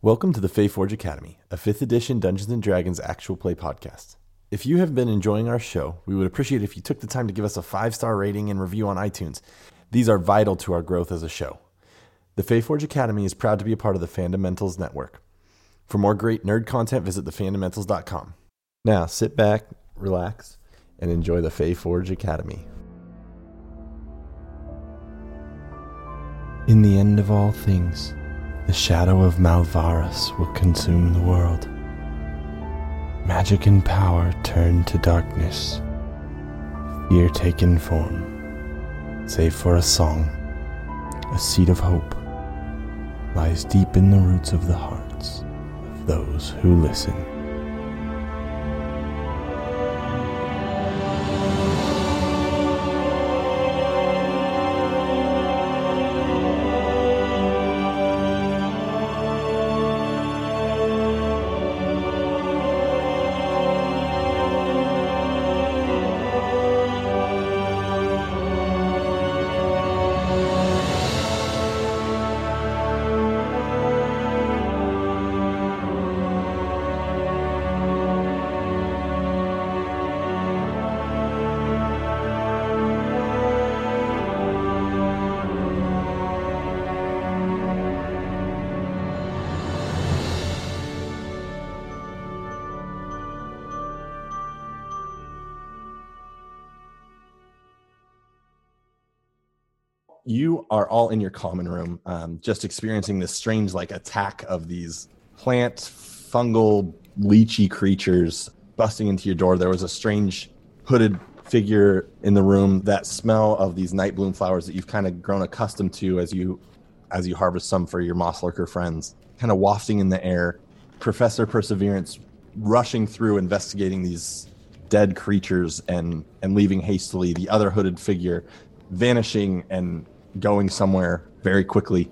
Welcome to the Fayforge Academy, a 5th edition Dungeons & Dragons actual play podcast. If you have been enjoying our show, we would appreciate if you took the time to give us a 5-star rating and review on iTunes. These are vital to our growth as a show. The Fayforge Academy is proud to be a part of the Fundamentals Network. For more great nerd content, visit thefundamentals.com. Now, sit back, relax, and enjoy the Fayforge Academy. In the end of all things, the shadow of Malvaras will consume the world. Magic and power turn to darkness. Fear taken form, save for a song, a seed of hope, lies deep in the roots of the hearts of those who listen. Are all in your common room, um, just experiencing this strange like attack of these plant, fungal, leechy creatures busting into your door. There was a strange hooded figure in the room. That smell of these night bloom flowers that you've kind of grown accustomed to as you as you harvest some for your moss lurker friends, kind of wafting in the air. Professor Perseverance rushing through investigating these dead creatures and and leaving hastily. The other hooded figure vanishing and going somewhere very quickly.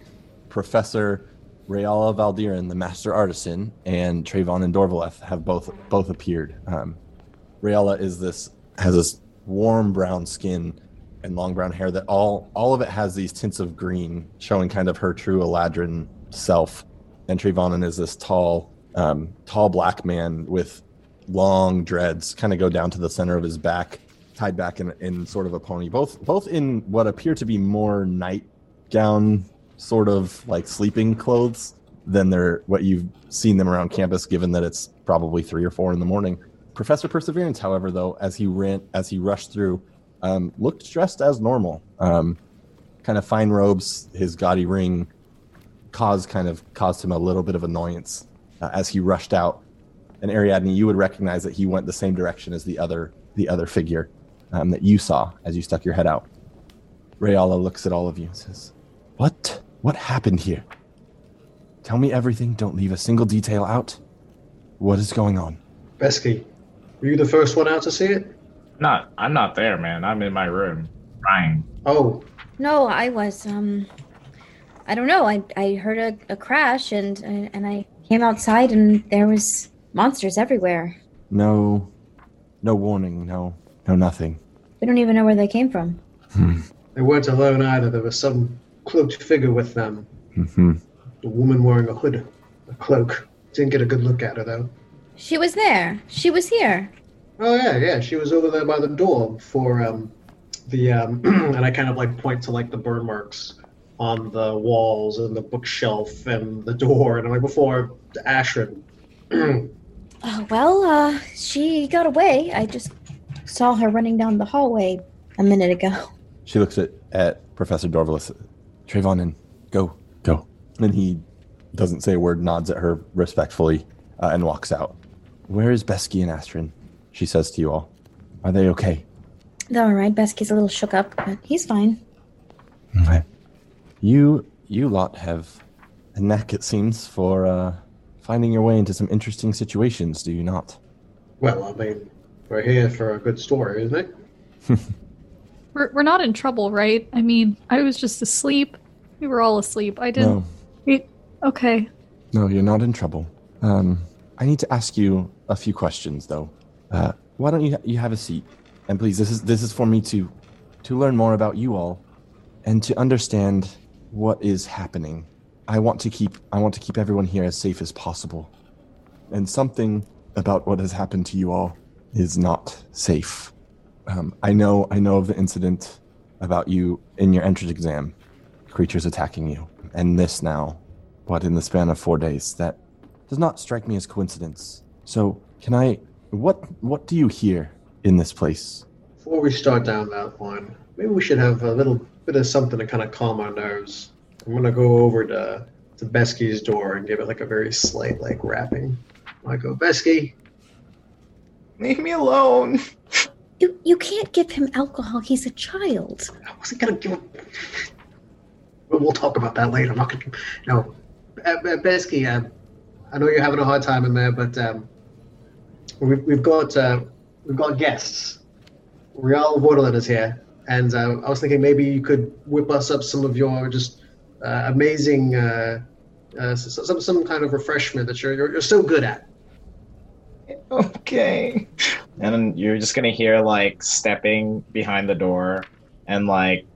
Professor Rayala Valdiran, the master artisan, and Trayvon and Dorvaleth have both both appeared. Um, Rayala is this has this warm brown skin and long brown hair that all all of it has these tints of green, showing kind of her true Eladrin self. And Trayvonin is this tall, um, tall black man with long dreads, kind of go down to the center of his back, tied back in, in sort of a pony, both both in what appear to be more nightgown sort of like sleeping clothes than they're what you've seen them around campus, given that it's probably three or four in the morning. Professor Perseverance, however, though, as he ran as he rushed through, um, looked dressed as normal. Um, kind of fine robes, his gaudy ring caused kind of caused him a little bit of annoyance uh, as he rushed out. And Ariadne, you would recognize that he went the same direction as the other the other figure um, that you saw as you stuck your head out. Rayala looks at all of you and says, What? What happened here? Tell me everything. Don't leave a single detail out. What is going on? Besky, were you the first one out to see it? Not, I'm not there, man. I'm in my room, crying. Oh, No, I was. Um, I don't know. I I heard a, a crash and and I came outside and there was monsters everywhere. No, no warning. No, no nothing. We don't even know where they came from. they weren't alone either. There was some cloaked figure with them. Mm-hmm. A woman wearing a hood, a cloak. Didn't get a good look at her though. She was there. She was here. Oh yeah, yeah. She was over there by the door for um, the um, and I kind of like point to like the burn marks on the walls and the bookshelf and the door, and I'm like before Ashrin. Oh, well, uh, she got away. I just saw her running down the hallway a minute ago. She looks at, at Professor Dorvaleth. Trayvon, and go, go. And he doesn't say a word, nods at her respectfully, uh, and walks out. Where is Besky and Astrid? She says to you all. Are they okay? They're all right. Besky's a little shook up, but he's fine. Okay. You, you lot have a knack, it seems, for uh, finding your way into some interesting situations, do you not? Well, I mean, we're here for a good story, isn't it? We're, we're not in trouble, right? I mean, I was just asleep. We were all asleep. I didn't. No, We, okay. no, you're not in trouble. Um, I need to ask you a few questions, though. Uh, why don't you you have a seat? And please, this is this is for me to to learn more about you all, and to understand what is happening. I want to keep I want to keep everyone here as safe as possible. And something about what has happened to you all is not safe. Um, I know I know of the incident about you in your entrance exam, creatures attacking you, and this now, what in the span of four days. That does not strike me as coincidence. So, can I? What what do you hear in this place? Before we start down that one, maybe we should have a little bit of something to kind of calm our nerves. I'm gonna go over to to Besky's door and give it like a very slight like rapping. I go, Besky, Leave me alone. You you can't give him alcohol. He's a child. I wasn't gonna give. But we'll talk about that later. I'm not gonna. No, uh, uh, Besky, um, I know you're having a hard time in there, but um, we've, we've got uh, we've got guests. Rayala Valdiran is here, and uh, I was thinking maybe you could whip us up some of your just uh, amazing uh, uh, some some kind of refreshment that you're you're, you're so good at. Okay. And then you're just gonna hear like stepping behind the door and like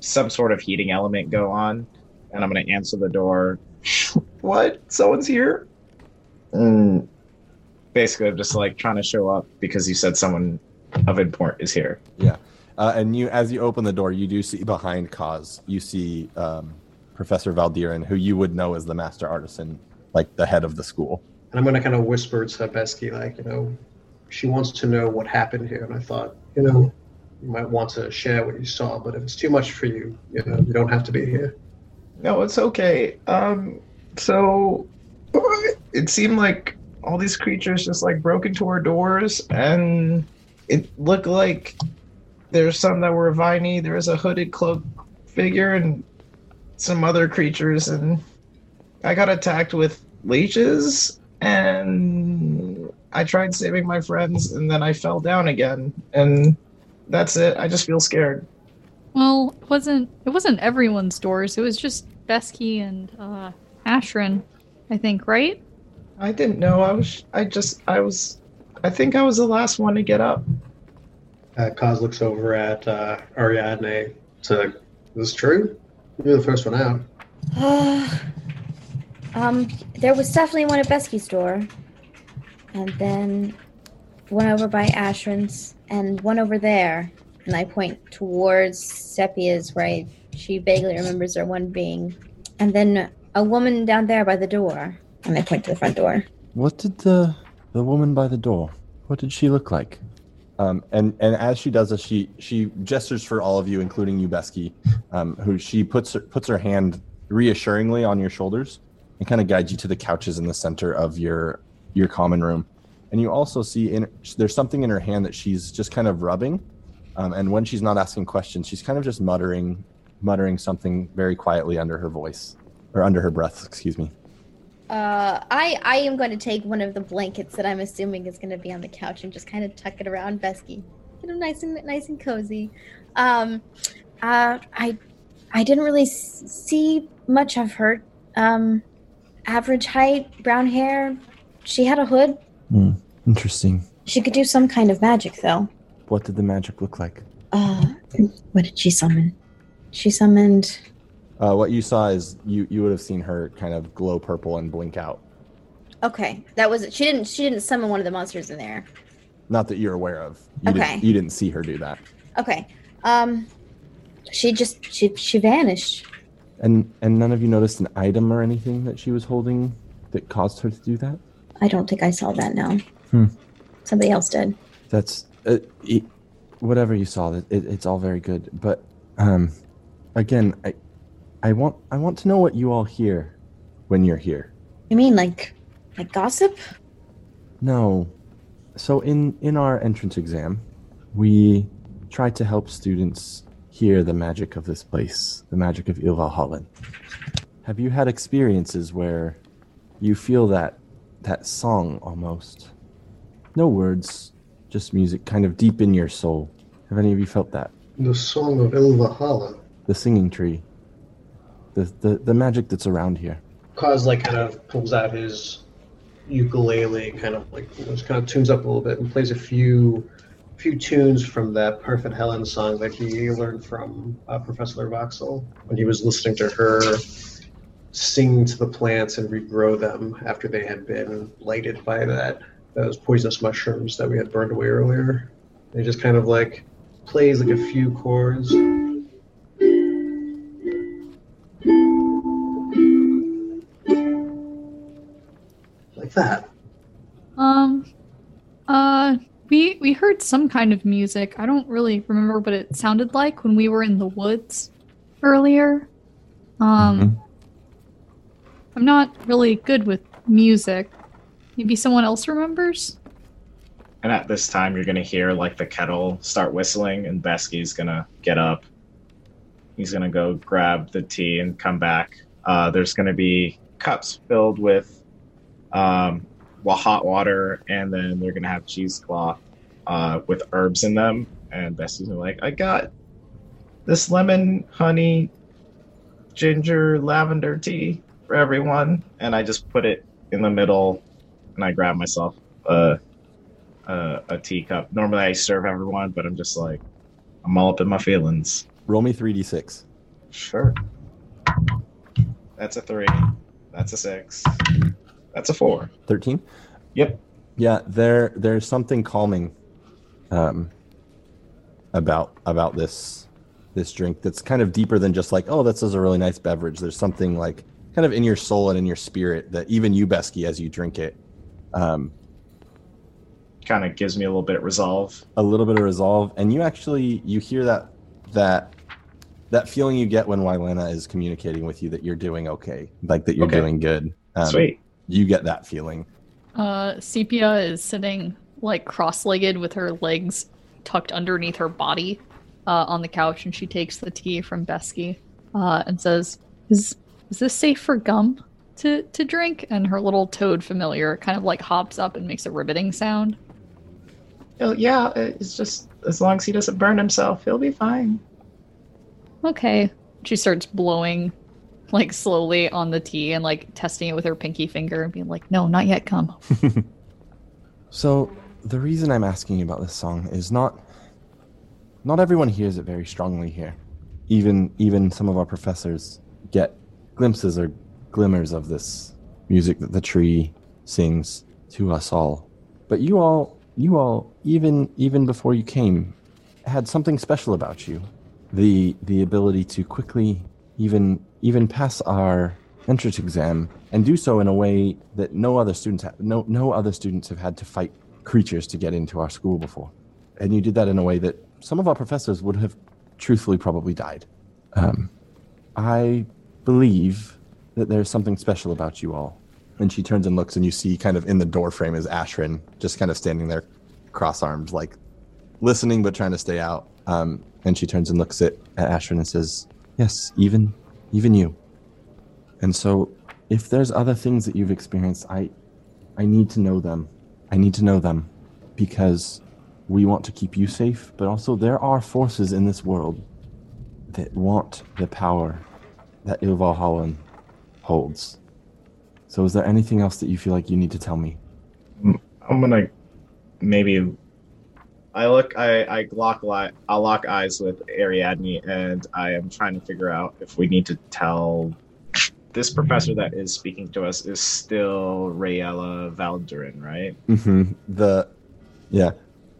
some sort of heating element go on. And I'm gonna answer the door. what? Someone's here? And basically I'm just like trying to show up because you said someone of import is here. Yeah. Uh, and you, as you open the door, you do see behind Kaz, you see um, Professor Valdiran, who you would know as the master artisan, like the head of the school. And I'm going to kind of whisper to Besky, like, you know, she wants to know what happened here. And I thought, you know, you might want to share what you saw, but if it's too much for you, you know, you don't have to be here. No, it's okay. Um, so it seemed like all these creatures just like broke into our doors, and it looked like there's some that were viney. There was a hooded cloak figure and some other creatures, and I got attacked with leeches, and I tried saving my friends, and then I fell down again, and that's it. I just feel scared. Well, it wasn't it wasn't everyone's doors. It was just Besky and uh Ashrin, I think, right? I didn't know. I was. I just. I was. I think I was the last one to get up. Uh, Kaz looks over at uh, Ariadne. To, is this true? You're the first one out. Um, there was definitely one at Besky's door, and then one over by Ashrin's, and one over there. And I point towards Sepia's right. She vaguely remembers there one being, and then a woman down there by the door. And I point to the front door. What did the the woman by the door? What did she look like? Um, and and as she does this, she she gestures for all of you, including you, Besky, um, who she puts her, puts her hand reassuringly on your shoulders and kind of guide you to the couches in the center of your your common room. And you also see in there's something in her hand that she's just kind of rubbing. Um, and when she's not asking questions, she's kind of just muttering muttering something very quietly under her voice or under her breath. Excuse me. Uh, I I am going to take one of the blankets that I'm assuming is going to be on the couch and just kind of tuck it around Besky, get him nice and nice and cozy. Um, uh, I I didn't really see much of her. Um, average height, brown hair. She had a hood. Interesting. She could do some kind of magic though. What did the magic look like? Uh, what did she summon? She summoned. Uh, what you saw is you you would have seen her kind of glow purple and blink out. Okay, that was she didn't she didn't summon one of the monsters in there. Not that you're aware of. You Okay. Didn't, you didn't see her do that. Okay. Um, she just she she vanished. And and none of you noticed an item or anything that she was holding that caused her to do that. I don't think I saw that. No. Hmm. Somebody else did. That's uh, e whatever you saw. It, it, it's all very good, but um, again, I I want I want to know what you all hear when you're here. You mean like like gossip? No. So in in our entrance exam, we try to help students hear the magic of this place, the magic of Ilvalhallen. Have you had experiences where you feel that that song almost? No words, just music kind of deep in your soul. Have any of you felt that? The Song of Ilvahala. The singing tree. The the, the magic that's around here. Kaz like kind of pulls out his ukulele, kind of like just kind of tunes up a little bit and plays a few few tunes from that Perfect Helen song that he learned from uh, Professor Voxel when he was listening to her sing to the plants and regrow them after they had been lighted by that those poisonous mushrooms that we had burned away earlier. It just kind of like plays like a few chords. Like that. We we heard some kind of music. I don't really remember what it sounded like when we were in the woods earlier. Um, Mhm. I'm not really good with music. Maybe someone else remembers. And at this time, you're gonna hear like the kettle start whistling, and Besky's gonna get up. He's gonna go grab the tea and come back. Uh, there's gonna be cups filled with um, well, hot water, and then they're gonna have cheesecloth uh, with herbs in them. And Besky's gonna be like, I got this lemon, honey, ginger, lavender tea for everyone, and I just put it in the middle, and I grab myself a a, a teacup. Normally I serve everyone, but I'm just like, I'm all up in my feelings. Roll me 3d6. Sure. That's a three. That's a six. That's a four. 13? Yep. Yeah, there there's something calming um about about this this drink that's kind of deeper than just like, oh, this is a really nice beverage. There's something like kind of in your soul and in your spirit that even you, Besky, as you drink it, um, Kind of gives me a little bit of resolve. a little bit of resolve, and you actually you hear that that that feeling you get when Wylena is communicating with you that you're doing okay, like that you're Okay. doing good. Um, Sweet. You get that feeling. Uh, Sepia is sitting like cross-legged with her legs tucked underneath her body uh, on the couch, and she takes the tea from Besky uh, and says, "Is is this safe for Gum to to drink?" And her little toad familiar kind of like hops up and makes a ribbiting sound. Oh, yeah, it's just as long as he doesn't burn himself, he'll be fine. Okay. She starts blowing like slowly on the tea and like testing it with her pinky finger and being like, "No, not yet. Come." So the reason I'm asking you about this song is not not everyone hears it very strongly here. Even even some of our professors get glimpses or glimmers of this music that the tree sings to us all. But you all you all even even before you came had something special about you. The the ability to quickly even even pass our entrance exam and do so in a way that no other students have, no no other students have had to fight creatures to get into our school before. And you did that in a way that some of our professors would have truthfully probably died. Um, I believe that there's something special about you all. And she turns and looks, and you see kind of in the door frame is Ashrin, just kind of standing there, cross armed like listening but trying to stay out. Um, and she turns and looks at, at Ashrin and says, Yes, even even you. And so if there's other things that you've experienced, I I need to know them. I need to know them because we want to keep you safe, but also there are forces in this world that want the power that Ilvalhallan holds. So is there anything else that you feel like you need to tell me? Mm, I'm gonna maybe. I look. I I lock li- I'll lock eyes with Ariadne, and I am trying to figure out if we need to tell this professor that is speaking to us is still Rayala Valdiran, right? Mm-hmm. The yeah.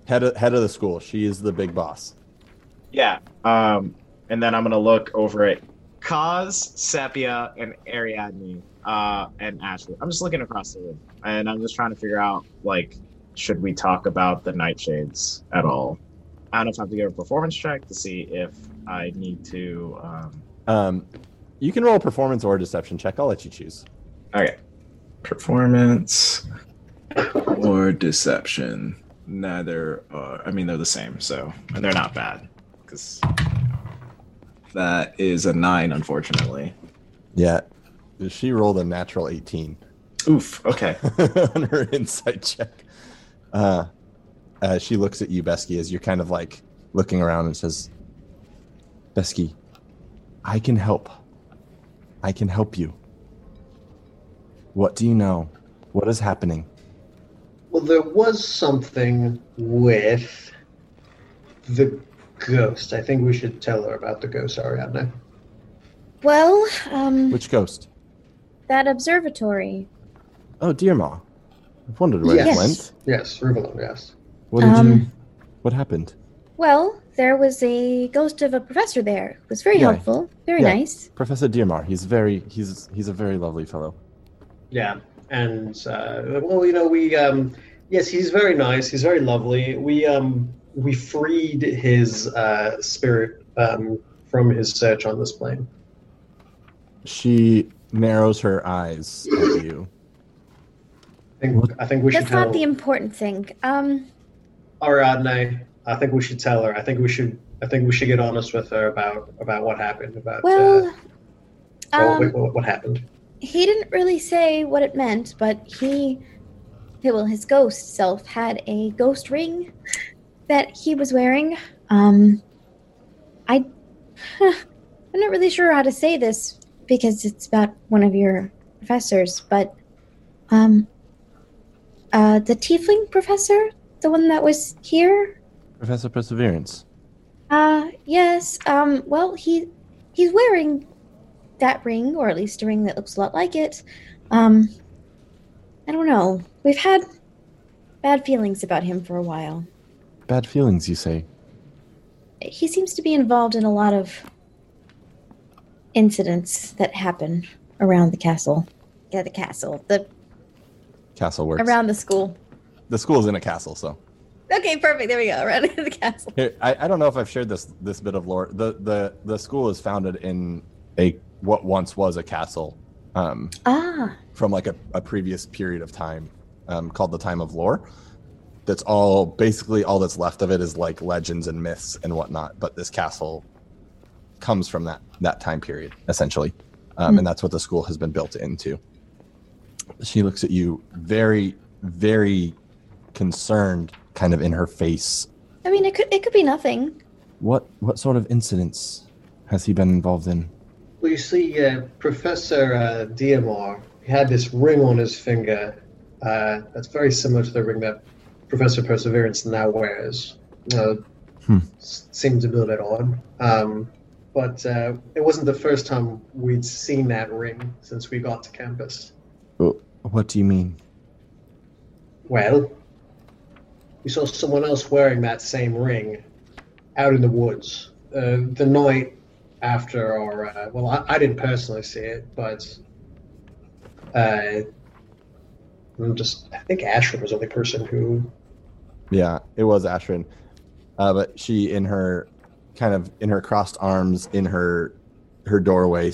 Head of, head of the school. She is the big boss. Yeah. Um, and then I'm gonna look over at Kaz, Sepia, and Ariadne, uh, and Ashley. I'm just looking across the room, and I'm just trying to figure out like, should we talk about the Nightshades at all? I don't know if I have to give a performance check to see if I need to. Um, Um, you can roll a performance or a deception check. I'll let you choose. okay. Performance or deception. Neither are, I mean, they're the same, so And they're not bad, because that is a nine, unfortunately. Yeah. She rolled a natural 18 Oof. Okay. on her insight check. Uh, uh, she looks at you, Besky, as you're kind of like looking around and says, Besky, I can help. I can help you. What do you know? What is happening? Well, there was something with the ghost. I think we should tell her about the ghost, Ariadne. Well, um, Which ghost? that observatory. Oh, dear Ma. I've wondered where Yes. it went. Yes, Rivalo, yes. What did you? Um, What happened? Well, there was a ghost of a professor there. It was very Yeah. helpful, very Yeah. nice. Professor Dearmar. He's very. He's he's a very lovely fellow. Yeah, and uh, well, you know, we um, yes, he's very nice. He's very lovely. We um, we freed his uh, spirit um, from his search on this plane. She narrows her eyes at you. I think, I think we should That's tell not the important thing. Um, Ariadne. I think we should tell her. I think we should. I think we should get honest with her about about what happened. About well, uh, um, wait, what, what happened. he didn't really say what it meant, but he, well, his ghost self had a ghost ring that he was wearing. Um, I, I'm not really sure how to say this because it's about one of your professors, but, um, uh, the tiefling professor, the one that was here. Professor Perseverance. Uh, yes. Um, well, he he's wearing that ring, or at least a ring that looks a lot like it. Um, I don't know. We've had bad feelings about him for a while. Bad feelings, you say? He seems to be involved in a lot of incidents that happen around the castle. Yeah, the castle. The Castle works. around the school. the school is in a castle, so. Okay, perfect. There we go. Around the castle. Here, I, I don't know if I've shared this this bit of lore. The the the school is founded in a what once was a castle, um, Ah, from like a, a previous period of time, um, called the Time of Lore. That's all basically all that's left of it is like legends and myths and whatnot. But this castle comes from that that time period essentially, um, and that's what the school has been built into. She looks at you very very concerned, kind of in her face. I mean, it could it could be nothing. What what sort of incidents has he been involved in? Well, you see, uh, Professor uh, Diamar he had this ring on his finger uh, that's very similar to the ring that Professor Perseverance now wears. Uh, Hmm. s- Seemed a little bit odd. Um, but uh, it wasn't the first time we'd seen that ring since we got to campus. What do you mean? Well, we saw someone else wearing that same ring out in the woods uh, the night after our. Uh, well, I, I didn't personally see it, but uh, I'm just. I think Ashford was the only person who. Yeah, it was Ashrin. Uh, but she, in her kind of in her crossed arms, in her her doorway,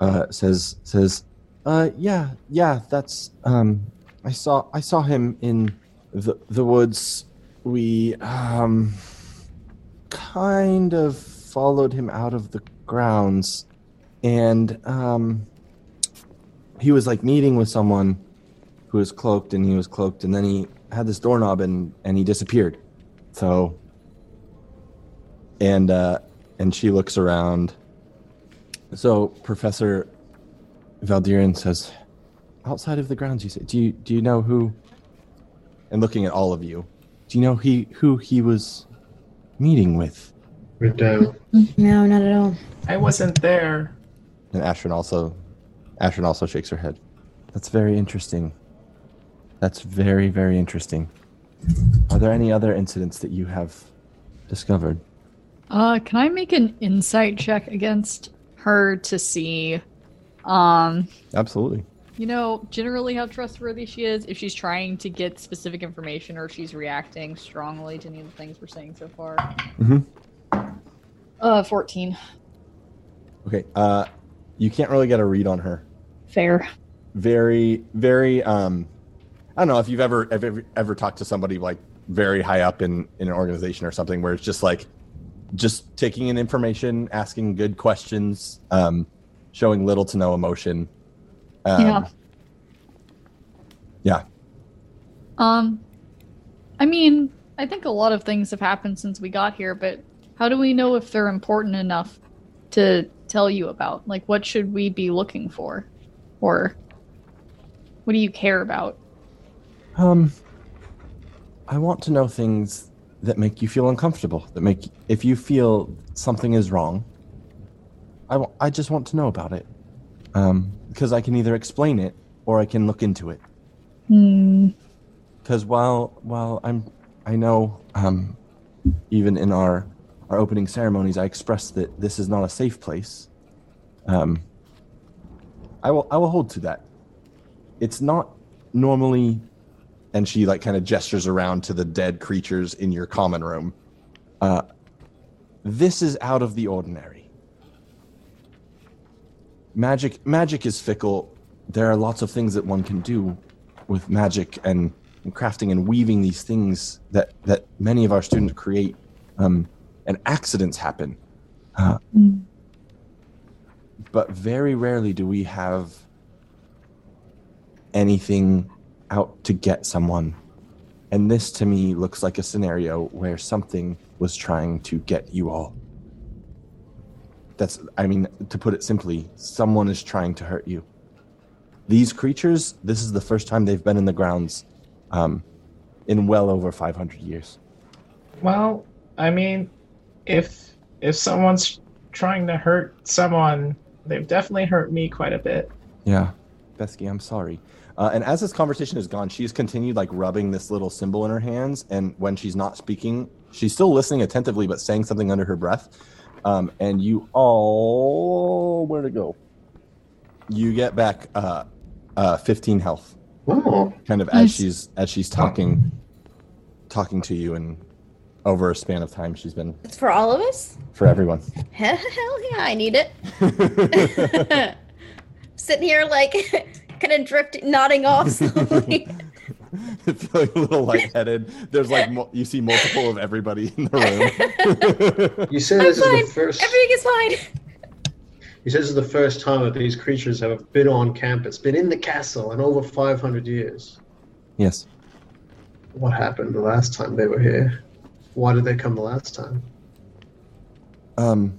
uh, says says, uh, "Yeah, yeah, that's um, I saw I saw him in the the woods. We um, kind of followed him out of the grounds, and um, he was like meeting with someone who was cloaked, and he was cloaked, and then he had this doorknob and and he disappeared. So and uh and she looks around. So Professor Valdiran says, outside of the grounds you say, do you do you know who and looking at all of you, do you know he who he was meeting with? Would, uh, No, not at all. I wasn't there. And Ashrin also Ashrin also shakes her head. That's very interesting. That's very, very interesting. Are there any other incidents that you have discovered? Uh, can I make an insight check against her to see, um, Absolutely. you know, generally how trustworthy she is, if she's trying to get specific information or she's reacting strongly to any of the things we're saying so far? Mm-hmm. Uh, 14. Okay. Uh you can't really get a read on her. Fair. very very um i don't know if you've ever ever ever talked to somebody like very high up in in an organization or something where it's just like just taking in information asking good questions um showing little to no emotion um, Yeah. yeah Um, I mean, I think a lot of things have happened since we got here, but how do we know if they're important enough to tell you about? Like, what should we be looking for? Or what do you care about? um i want to know things that make you feel uncomfortable that make if you feel something is wrong i I just want to know about it Um, because I can either explain it or I can look into it. Hmm. Because while while I'm I know um, even in our our opening ceremonies I expressed that this is not a safe place. Um, I will I will hold to that. It's not normally, and she like kind of gestures around to the dead creatures in your common room. Uh, this is out of the ordinary. Magic magic is fickle. There are lots of things that one can do with magic and, and crafting and weaving these things that that many of our students create, um, and accidents happen. Uh, Mm. but very rarely do we have anything out to get someone. And this to me looks like a scenario where something was trying to get you all. That's, I mean, to put it simply, someone is trying to hurt you. These creatures, this is the first time they've been in the grounds um, in well over 500 years. Well, I mean, if if someone's trying to hurt someone, they've definitely hurt me quite a bit. Yeah. Besky, I'm sorry. Uh, and as this conversation has gone, she's continued like rubbing this little symbol in her hands. And when she's not speaking, she's still listening attentively, but saying something under her breath. Um, and you all, where to go? You get back uh, uh, 15 health, Oh, kind of as Nice. she's as she's talking, talking to you, and over a span of time, she's been It's for all of us? for everyone. Hell yeah, I need it. Sitting here like kind of drifting, nodding off slowly. Feeling a little lightheaded. There's like mul- you see multiple of everybody in the room. you said I'm this is the first. Everything is fine. You said this is the first time that these creatures have been on campus, been in the castle in over 500 years. yes. What happened the last time they were here? Why did they come the last time? Um.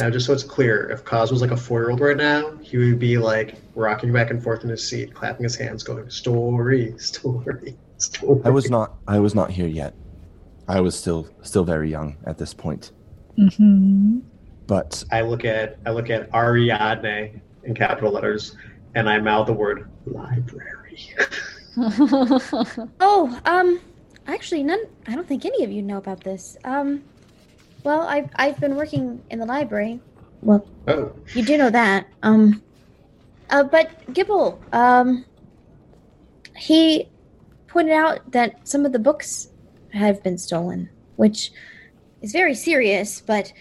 Now, just so it's clear, if Kaz was like a four-year-old right now, he would be like rocking back and forth in his seat, clapping his hands, going "Story, story, story." I was not. I was not here yet. I was still still very young at this point. Mm-hmm. But I look at I look at Ariadne in capital letters, and I mouth the word library. Oh, um, actually, none. I don't think any of you know about this. Um, well, I've I've been working in the library. Well, Oh, you do know that. Um, uh, but Gibble, um, he pointed out that some of the books have been stolen, which is very serious. But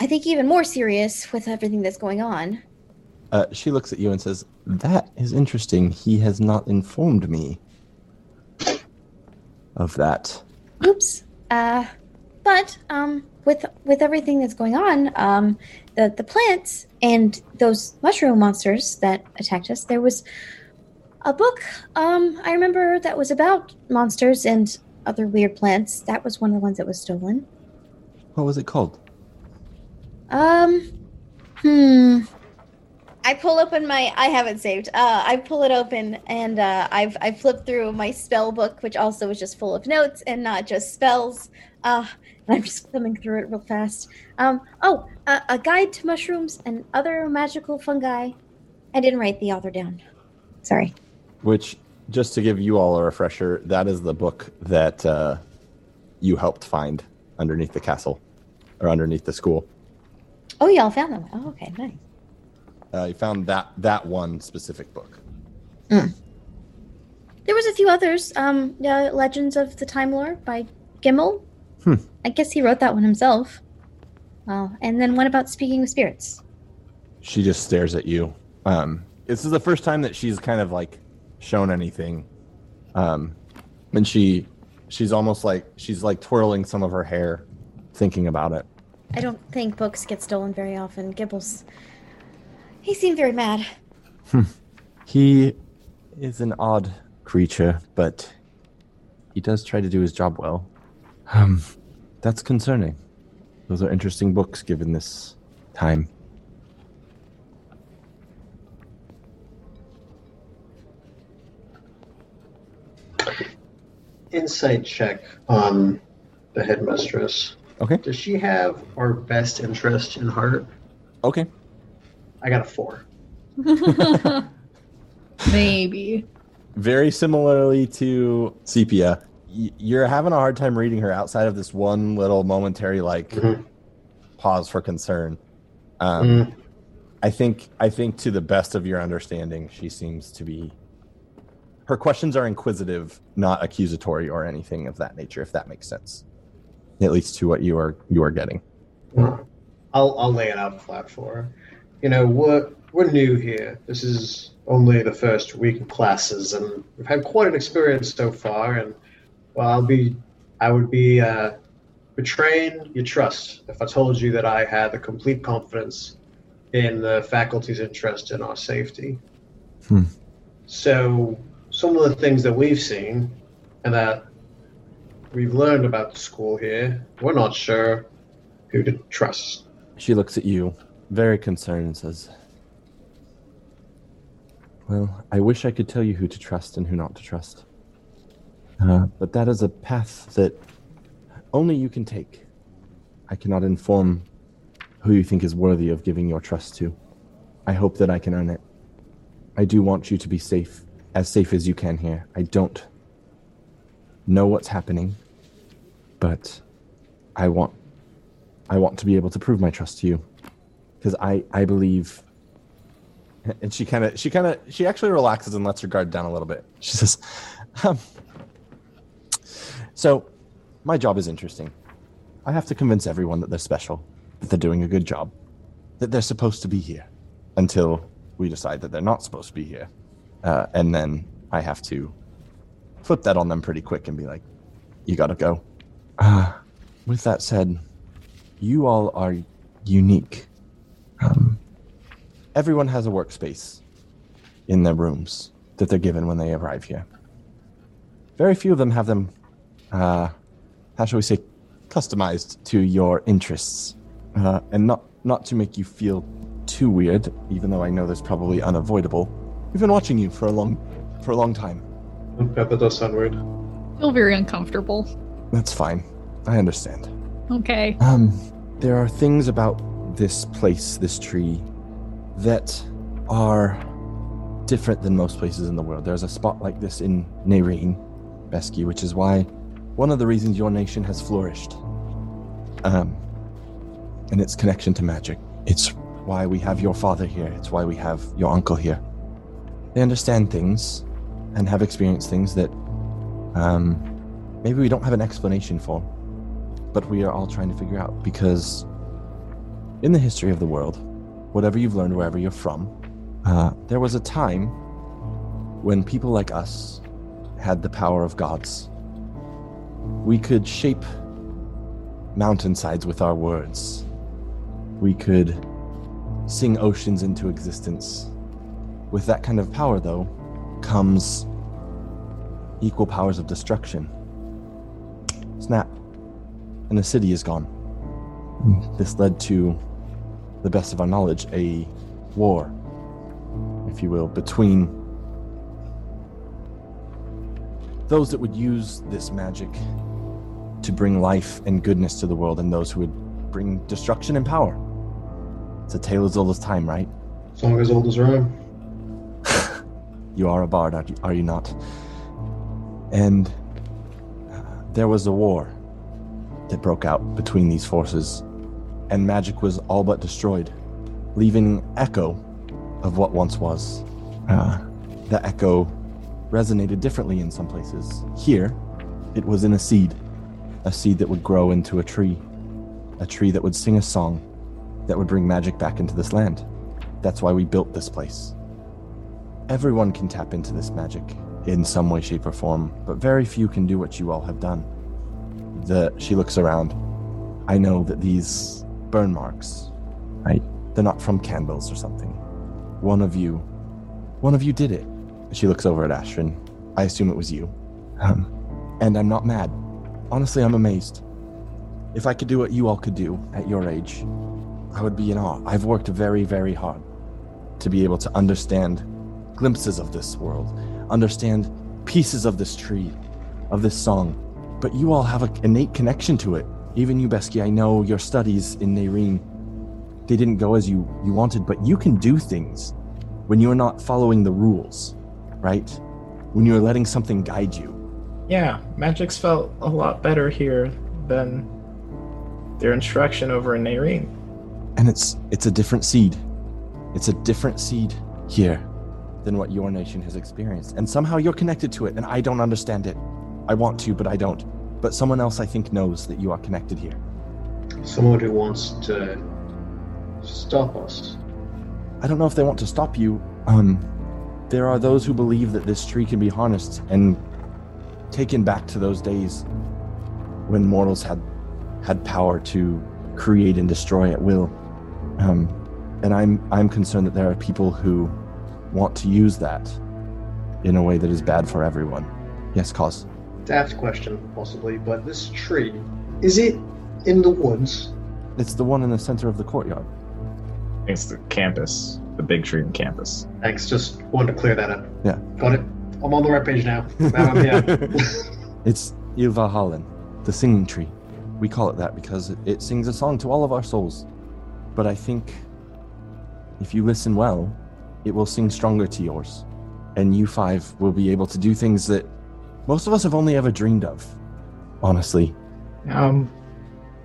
I think even more serious with everything that's going on. uh, she looks at you and says, "That is interesting. He has not informed me of that." Oops. Uh, but um, with with everything that's going on, um, the the plants and those mushroom monsters that attacked us, there was a book. Um, I remember that was about monsters and other weird plants. That was one of the ones that was stolen. What was it called? Um, hmm. I pull open my. I have it saved. Uh, I pull it open and uh, I've I flipped through my spell book, which also is just full of notes and not just spells. Uh, and I'm just thumbing through it real fast. Um, oh, uh, a guide to mushrooms and other magical fungi. I didn't write the author down. Sorry. Which, just to give you all a refresher, that is the book that uh, you helped find underneath the castle or underneath the school. Oh, y'all found them. Oh, okay, nice. Uh, you found that that one specific book. There was a few others. Um, uh, Legends of the Time Lord by Gibble. Hmm. I guess he wrote that one himself. Oh, and then what about speaking with spirits. She just stares at you. Um, this is the first time that she's kind of like shown anything. Um, and she she's almost like she's like twirling some of her hair, thinking about it. I don't think books get stolen very often. Gibbles. He seemed very mad. He is an odd creature, but he does try to do his job well. Um, that's concerning. Those are interesting books given this time. insight check on the headmistress. Okay. Does she have our best interest in heart? Okay. I got a four. Maybe. Very similarly to Sepia, you're having a hard time reading her outside of this one little momentary like Mhm. pause for concern. Um, Mm. I think I think to the best of your understanding, she seems to be. Her questions are inquisitive, not accusatory or anything of that nature. If that makes sense, at least to what you are you are getting. I'll I'll lay it out flat for her. You know, we're we're new here. This is only the first week of classes, and we've had quite an experience so far. And well, I'll be, I would be uh, betraying your trust if I told you that I had the complete confidence in the faculty's interest in our safety. Hmm. So some of the things that we've seen and that we've learned about the school here, we're not sure who to trust. She looks at you, very concerned, and says, Well, I wish I could tell you who to trust and who not to trust. Uh, but that is a path that only you can take. I cannot inform who you think is worthy of giving your trust to. I hope that I can earn it. I do want you to be safe, as safe as you can here. I don't know what's happening, but I want I want to be able to prove my trust to you because I I believe. And she kind of she kind of she actually relaxes and lets her guard down a little bit. She says, um, "So, my job is interesting. I have to convince everyone that they're special, that they're doing a good job, that they're supposed to be here, until we decide that they're not supposed to be here, uh, and then I have to flip that on them pretty quick and be like, "You gotta go." Uh, with that said, you all are unique. Um, everyone has a workspace in their rooms that they're given when they arrive here. Very few of them have them, uh, how shall we say, customized to your interests, uh, and not not to make you feel too weird. Even though I know that's probably unavoidable. We've been watching you for a long, for a long time. Yeah, that does sound weird. Feel very uncomfortable. That's fine. I understand. Okay. Um, there are things about this place, this tree, that are different than most places in the world. There's a spot like this in Nerine, Besky, which is why one of the reasons your nation has flourished. Um, and its connection to magic. It's why we have your father here. It's why we have your uncle here. They understand things and have experienced things that um, maybe we don't have an explanation for but we are all trying to figure out because in the history of the world, whatever you've learned wherever you're from, uh, there was a time when people like us had the power of gods. We could shape mountainsides with our words. We could sing oceans into existence. With that kind of power, though, comes equal powers of destruction. Snap and the city is gone. This led to, the best of our knowledge, a war, if you will, between those that would use this magic to bring life and goodness to the world and those who would bring destruction and power. It's a tale as old as time, right? Song as old as rhyme. You are a bard, are you, are you not? And uh, there was a war that broke out between these forces, and magic was all but destroyed, leaving echo of what once was. Uh, the echo resonated differently in some places. Here, it was in a seed, a seed that would grow into a tree, a tree that would sing a song that would bring magic back into this land. That's why we built this place. Everyone can tap into this magic in some way, shape, or form, but very few can do what you all have done the she looks around. I know that these burn marks, right? They're not from candles or something. One of you, one of you did it. She looks over at Ashrin. I assume it was you. Um, and I'm not mad. Honestly, I'm amazed. If I could do what you all could do at your age, I would be in awe. I've worked very, very hard to be able to understand glimpses of this world, understand pieces of this tree, of this song, but you all have an innate connection to it. Even you, Besky, I know your studies in Nerine, they didn't go as you, you wanted, but you can do things when you're not following the rules, right? When you're letting something guide you. Yeah, magic's felt a lot better here than their instruction over in Nerine. And it's it's a different seed. It's a different seed here than what your nation has experienced. And somehow you're connected to it, and I don't understand it. I want to, but I don't. But someone else I think knows that you are connected here. Someone who wants to stop us. I don't know if they want to stop you. Um, there are those who believe that this tree can be harnessed and taken back to those days when mortals had had power to create and destroy at will. Um, and I'm I'm concerned that there are people who want to use that in a way that is bad for everyone. Yes, Kaz. Daft question, possibly, but this tree, is it in the woods? It's the one in the center of the courtyard. It's the campus, the big tree in campus. Thanks, just wanted to clear that up. Yeah. Got it. I'm on the right page now. Now I'm here. It's Ilvahallen, the singing tree. We call it that because it, it sings a song to all of our souls. But I think if you listen well, it will sing stronger to yours. And you five will be able to do things that most of us have only ever dreamed of. Honestly. Um,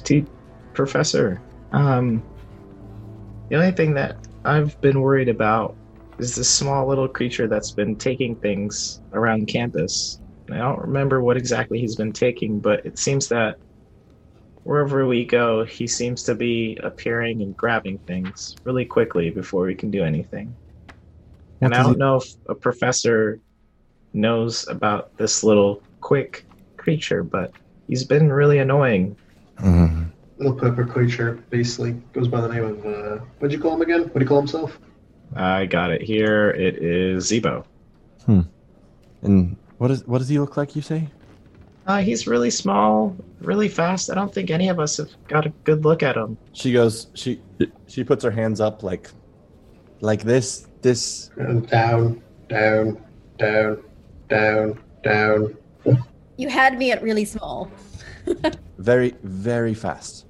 T, Professor, um, the only thing that I've been worried about is this small little creature that's been taking things around campus. I don't remember what exactly he's been taking, but it seems that wherever we go, he seems to be appearing and grabbing things really quickly before we can do anything. And I don't he- know if a professor knows about this little quick creature, but he's been really annoying. Mhm. Little purple creature, basically, goes by the name of, uh, what'd you call him again? What do you call himself? I got it here. It is Zebo. Hmm. And what is what does he look like, you say? Uh, he's really small, really fast. I don't think any of us have got a good look at him. She goes she she puts her hands up like like this this down, down, down, down, down. You had me at really small. very very fast.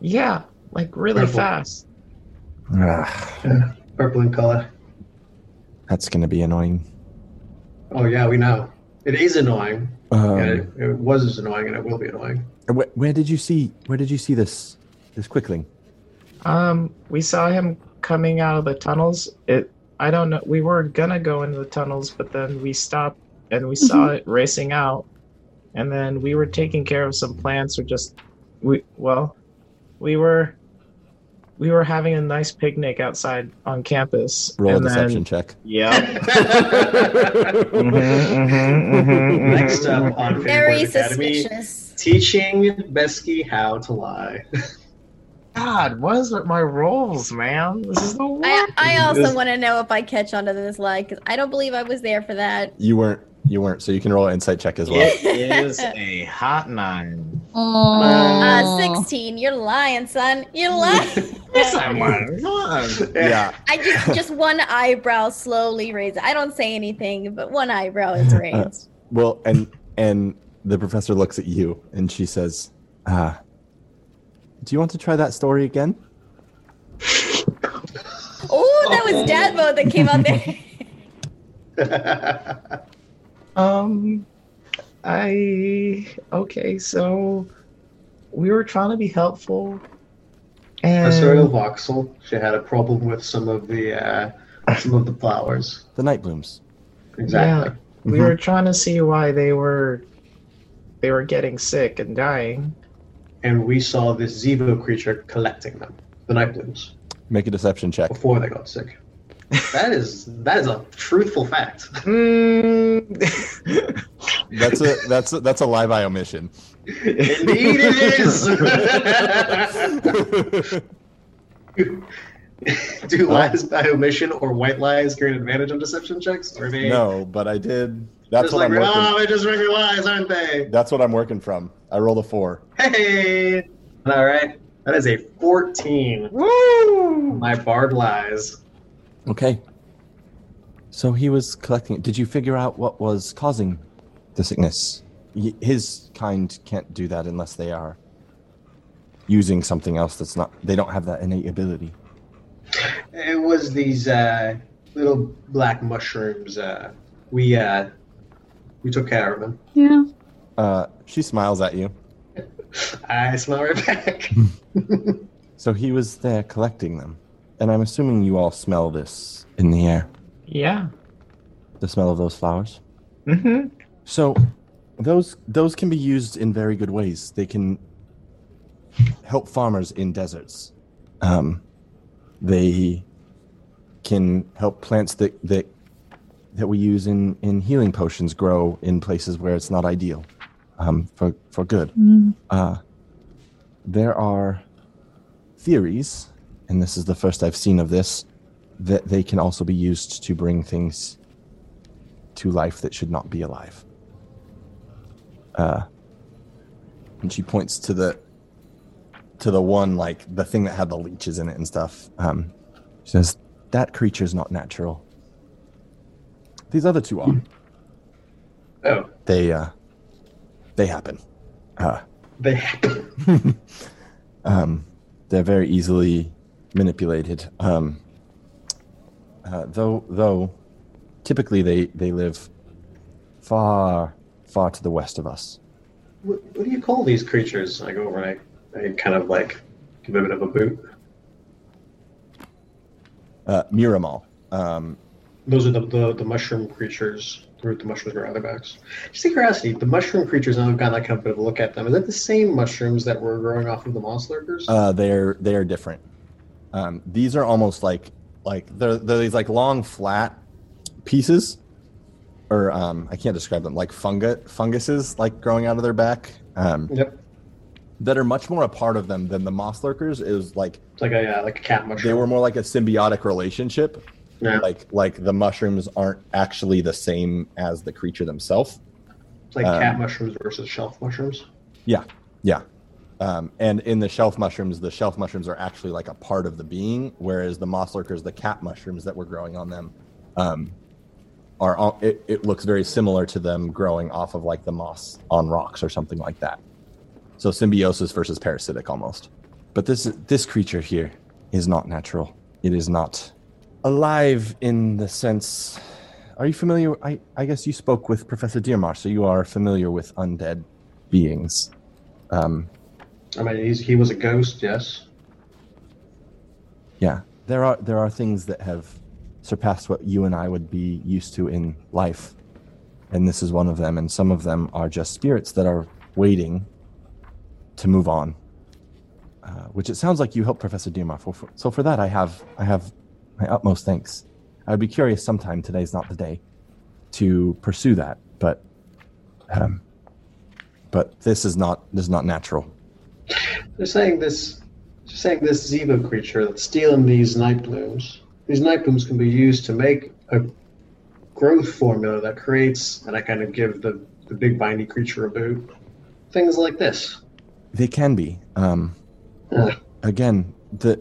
Yeah, like really Purple. fast. Purple in color. that's gonna be annoying. Oh, yeah, we know. It is annoying. Um, and it, it was annoying, and it will be annoying. where, where did you see where did you see this this quickling? Um, we saw him coming out of the tunnels. It, I don't know. We were gonna go into the tunnels, but then we stopped and we saw it mm-hmm. racing out. And then we were taking care of some plants, or just we well, we were we were having a nice picnic outside on campus. Roll a and deception Then, check. yep. Mm-hmm, mm-hmm, Next up on Very Academy, suspicious. teaching Besky how to lie. God, what is with my rolls, man? This is the worst. I, I also want to know if I catch on to this lie because I don't believe I was there for that. You weren't you weren't, so you can roll an insight check as well. It is a hot nine. Uh, 16. You're lying, son. You're lying. Yes, I'm one. Come on. yeah. I just just one eyebrow slowly raised. I don't say anything, but one eyebrow is raised. Well, and and the professor looks at you and she says, "Ah, do you want to try that story again?" Oh, that was dad mode that came out there. Um, I okay. So we were trying to be helpful, Professor and Voxel, she had a problem with some of the uh, some of the flowers. The night blooms. Exactly. we Mhm. were trying to see why they were they were getting sick and dying. And we saw this Zevo creature collecting them, the night blooms, Make a deception check. before they got sick. That is that is a truthful fact. Mm. That's a that's a, that's a lie by omission. Indeed, it is. Do lies by omission or white lies gain advantage on deception checks? Or they no, but I did. That's just what like, I'm working. oh, they're just regular lies, aren't they? That's what I'm working from. I rolled a four. Hey! All right. That is a 14. Woo! My bard lies. Okay. So he was collecting. Did you figure out what was causing the sickness? Y- His kind can't do that unless they are using something else that's not. They don't have that innate ability. It was these uh, little black mushrooms. Uh, we uh, we took care of them. Yeah. Uh, she smiles at you. I smell right back. So he was there collecting them. And I'm assuming you all smell this in the air. Yeah. The smell of those flowers. Mm-hmm. So those those can be used in very good ways. They can help farmers in deserts. Um, they can help plants that that that we use in in healing potions grow in places where it's not ideal um, for for good. Mm. Uh, there are theories, and this is the first I've seen of this, that they can also be used to bring things to life that should not be alive. Uh, and she points to the to the one like the thing that had the leeches in it and stuff. Um, she says that creature's not natural. These other two are. oh, They uh, they happen. Uh, they happen. um, they're very easily manipulated. Um, uh, though, though, typically they they live far, far to the west of us. What, what do you call these creatures? I go over and I, I kind of like give a bit of a boot. Uh, Miramal. Um, Those are the, the, the mushroom creatures. The the mushrooms grow on their backs. Just a curiosity, the mushroom creatures, I've got that kind of bit of a look at them. Is that the same mushrooms that were growing off of the moss lurkers? uh, they're they're different. Um, these are almost like like they're they're these like long flat pieces, or um, I can't describe them like fungus funguses like growing out of their back. Um, yep. that are much more a part of them than the moss lurkers. Is like It's like a uh, like a cat mushroom. they were more like a symbiotic relationship. Yeah. Like like the mushrooms aren't actually the same as the creature themselves. It's like um, cat mushrooms versus shelf mushrooms. Yeah, yeah. Um, and in the shelf mushrooms, the shelf mushrooms are actually like a part of the being, whereas the moss lurkers, the cat mushrooms that were growing on them, um, are all, it, it looks very similar to them growing off of like the moss on rocks or something like that. So symbiosis versus parasitic almost. But this this creature here is not natural. It is not alive in the sense. Are you familiar? I, I guess you spoke with Professor Dearmar, so you are familiar with undead beings. Um, I mean, he was a ghost, yes. Yeah, there are there are things that have surpassed what you and I would be used to in life, and this is one of them. And some of them are just spirits that are waiting to move on. Uh, which it sounds like you helped Professor Dearmar for, for. So for that, I have I have my utmost thanks. I would be curious sometime. Today's not the day to pursue that, but um, but this is not this is not natural. They're saying this, they're saying this Zevo creature that's stealing these night blooms. These night blooms can be used to make a growth formula that creates, and I kind of give the the big bindy creature a boot. Things like this. They can be. Um, again, the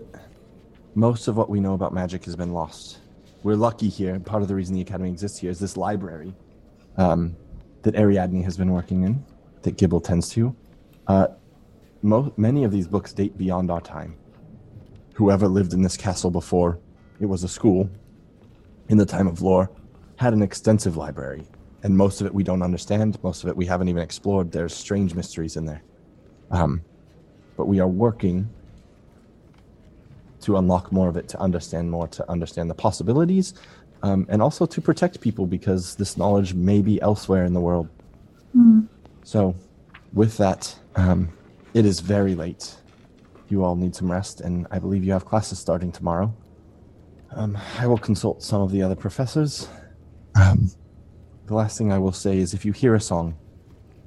most of what we know about magic has been lost. We're lucky here. Part of the reason the academy exists here is this library um, that Ariadne has been working in, that Gibble tends to. Uh, mo- many of these books date beyond our time. Whoever lived in this castle before it was a school, in the time of lore, had an extensive library, and most of it we don't understand. Most of it we haven't even explored. There's strange mysteries in there. Um, but we are working to unlock more of it, to understand more, to understand the possibilities, um, and also to protect people because this knowledge may be elsewhere in the world. So, with that, um, it is very late. You all need some rest, and I believe you have classes starting tomorrow. Um, I will consult some of the other professors. Um, the last thing I will say is if you hear a song,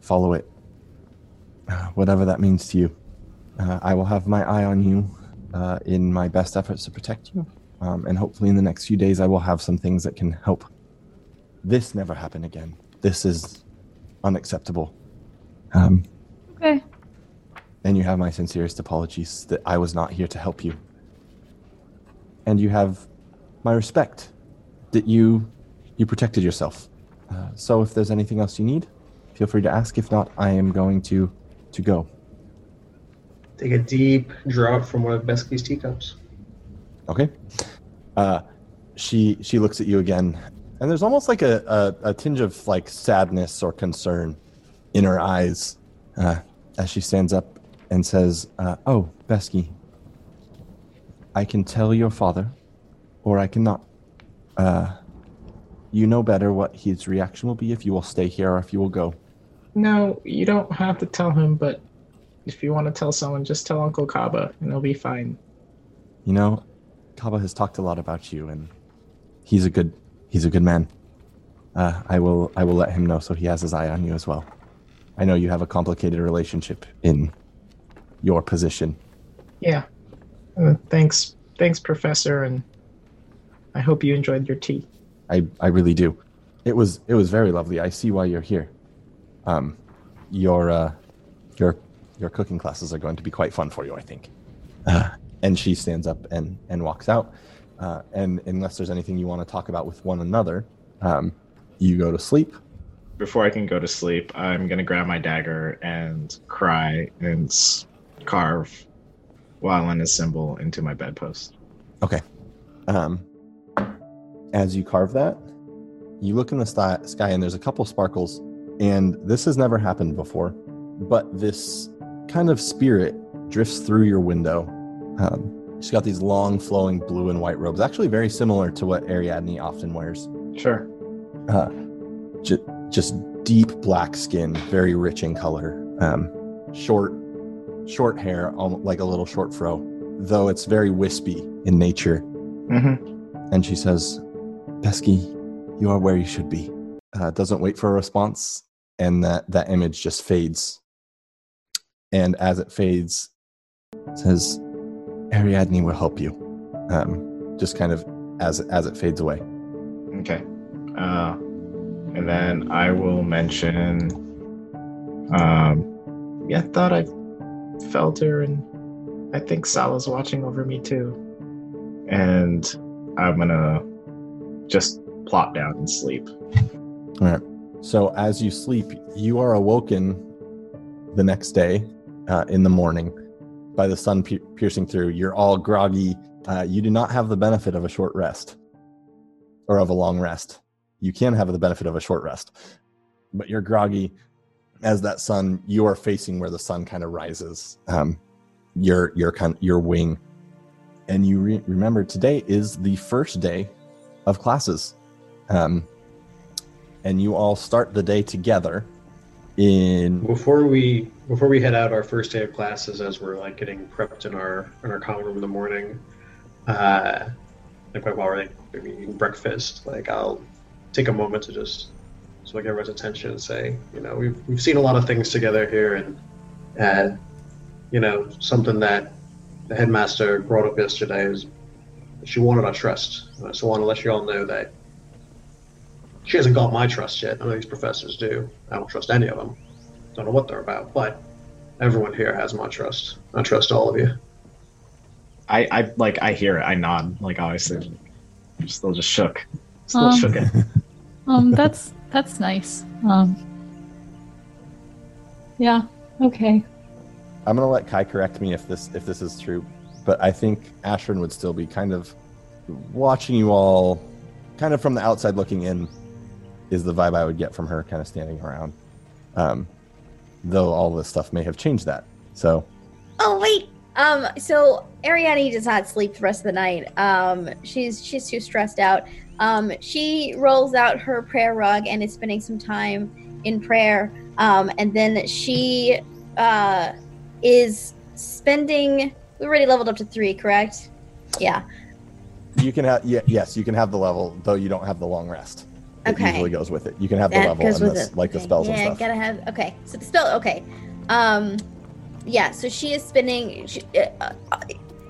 follow it, uh, whatever that means to you. Uh, I will have my eye on you uh, in my best efforts to protect you. Um, and hopefully, in the next few days, I will have some things that can help this never happen again. This is unacceptable. Um, Okay. And you have my sincerest apologies that I was not here to help you. And you have my respect that you you protected yourself. Uh, so if there's anything else you need, feel free to ask. If not, I am going to to go. Take a deep draught from one of Besky's teacups. Okay. Uh, she she looks at you again, and there's almost like a, a, a tinge of like sadness or concern in her eyes uh, as she stands up and says, uh, "Oh, Besky, I can tell your father, or I cannot. Uh, you know better what his reaction will be if you will stay here or if you will go. No, you don't have to tell him, but if you want to tell someone, just tell Uncle Kaba and it'll be fine. You know, Kaba has talked a lot about you, and he's a good he's a good man. Uh, I will I will let him know so he has his eye on you as well. I know you have a complicated relationship in your position. Yeah. Uh, thanks, thanks, Professor, and I hope you enjoyed your tea. I, I really do. It was it was very lovely. I see why you're here. Um, your uh, your your cooking classes are going to be quite fun for you, I think. Uh, and she stands up and and walks out. Uh, and unless there's anything you want to talk about with one another, um, you go to sleep. Before I can go to sleep, I'm gonna grab my dagger and cry and s- carve Wylan a symbol into my bedpost. Okay. Um, as you carve that, you look in the sti- sky and there's a couple sparkles, and this has never happened before, but this kind of spirit drifts through your window. Um, she's got these long, flowing blue and white robes, actually very similar to what Ariadne often wears. Sure. Uh, ju- just deep black skin, very rich in color. Um, short, short hair, like a little short fro, though it's very wispy in nature. Mm-hmm. And she says, Besky, you are where you should be. Uh, doesn't wait for a response, and that, that image just fades. And as it fades, says, Ariadne will help you. Um, just kind of as as it fades away. Okay. Uh, and then I will mention. Um, yeah, I thought I felt her, and I think Sala's watching over me too. And I'm gonna just plop down and sleep. All right. So as you sleep, you are awoken the next day uh, in the morning by the sun pier- piercing through. You're all groggy. Uh, you do not have the benefit of a short rest or of a long rest. You can have the benefit of a short rest, but you're groggy as that sun. You are facing where the sun kind of rises. Um, your your kind your wing, and you re- remember today is the first day of classes. Um, and you all start the day together in Before we before we head out our first day of classes, as we're like getting prepped in our in our common room in the morning, uh, like while we're like eating breakfast, like I'll take a moment to just so I get everyone's attention and say, you know, we've we've seen a lot of things together here, and uh, you know, something that the headmaster brought up yesterday is she wanted our trust. Uh, so I want to let you all know that she hasn't got my trust yet. None of these professors do. I don't trust any of them. Don't know what they're about, but everyone here has my trust. I trust all of you. I, I like I hear it. I nod like obviously. I'm still just shook. Still Um, shook it. Um, that's that's nice. Um, yeah. Okay. I'm gonna let Kai correct me if this if this is true, but I think Ashrin would still be kind of watching you all, kind of from the outside looking in, is the vibe I would get from her, kind of standing around. Um, though all this stuff may have changed that. So Oh wait. Um. So Ariadne does not sleep the rest of the night. Um. She's she's too stressed out. Um. She rolls out her prayer rug and is spending some time in prayer. Um. And then she uh is spending. We already leveled up to three, correct? Yeah. you can have yeah, yes, you can have the level, though you don't have the long rest. It Okay. usually goes with it. You can have the That level and this, like the Okay. spells yeah, and stuff. gotta have. Okay, so the spell. Okay, um, yeah. So she is spending. She, uh, uh,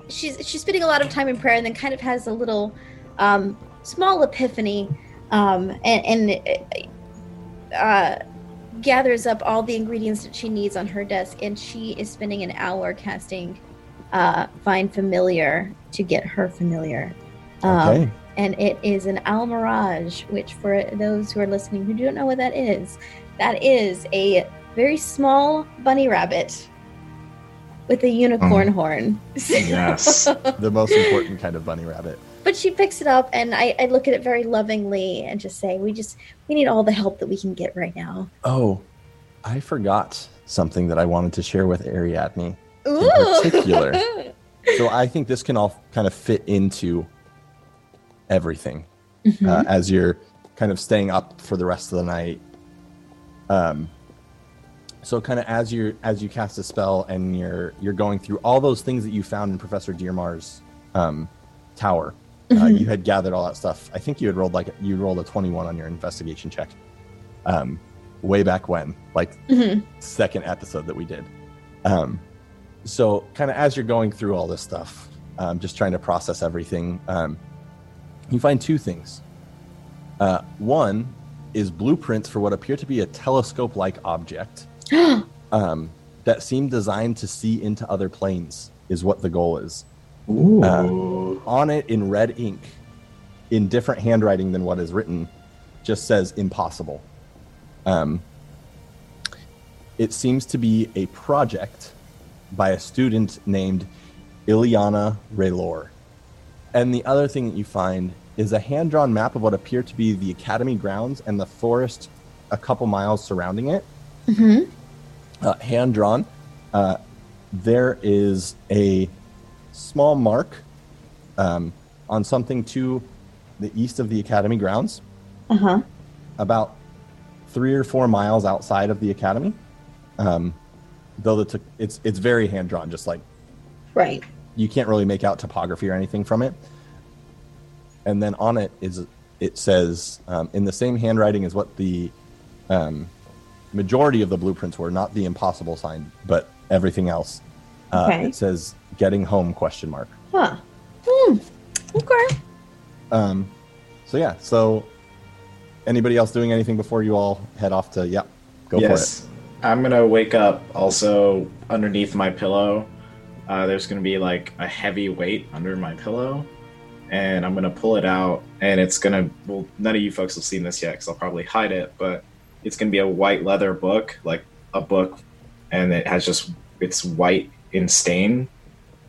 she's she's spending a lot of time in prayer, and then kind of has a little, um, small epiphany, um, and and uh, gathers up all the ingredients that she needs on her desk, and she is spending an hour casting, uh, find familiar to get her familiar. Um, okay. and it is an almiraj, which for those who are listening who don't know what that is, that is a very small bunny rabbit with a unicorn horn. Yes. the most important kind of bunny rabbit. but she picks it up, and I, I look at it very lovingly and just say, "We just we need all the help that we can get right now." Oh, I forgot something that I wanted to share with Ariadne. Ooh. particular. So I think this can all kind of fit into everything Mhm. uh, as you're kind of staying up for the rest of the night. Um, so kind of as you're as you cast a spell and you're you're going through all those things that you found in Professor Dearmar's um, tower. Uh, Mhm. you had gathered all that stuff. I think you had rolled like you rolled a 21 on your investigation check. Um, way back when, like Mhm. second episode that we did. Um, so, kind of as you're going through all this stuff, um, just trying to process everything, um, you find two things. Uh, one is blueprints for what appear to be a telescope like object um, that seem designed to see into other planes, is what the goal is. Ooh. On it in red ink, in different handwriting than what is written, just says impossible. Um, it seems to be a project by a student named Ileana Raylor. And the other thing that you find is a hand drawn map of what appear to be the academy grounds and the forest a couple miles surrounding it. Mhm. Uh, hand drawn. Uh, there is a small mark um, on something to the east of the academy grounds, Uh huh. about three or four miles outside of the academy. Um, though the t- it's it's very hand drawn, just like Right. you can't really make out topography or anything from it. And then on it is it says um, in the same handwriting as what the um, majority of the blueprints were, not the impossible sign, but everything else. Uh, Okay. It says "getting home?" question mark. Huh. Hmm. Okay. Um, so yeah. So anybody else doing anything before you all head off to? Yeah, go yes. For it. I'm gonna wake up also underneath my pillow. Uh, there's gonna be like a heavy weight under my pillow, and I'm gonna pull it out, and it's gonna. Well, none of you folks have seen this yet, because I'll probably hide it, but it's gonna be a white leather book, like a book, and it has just it's white in stain,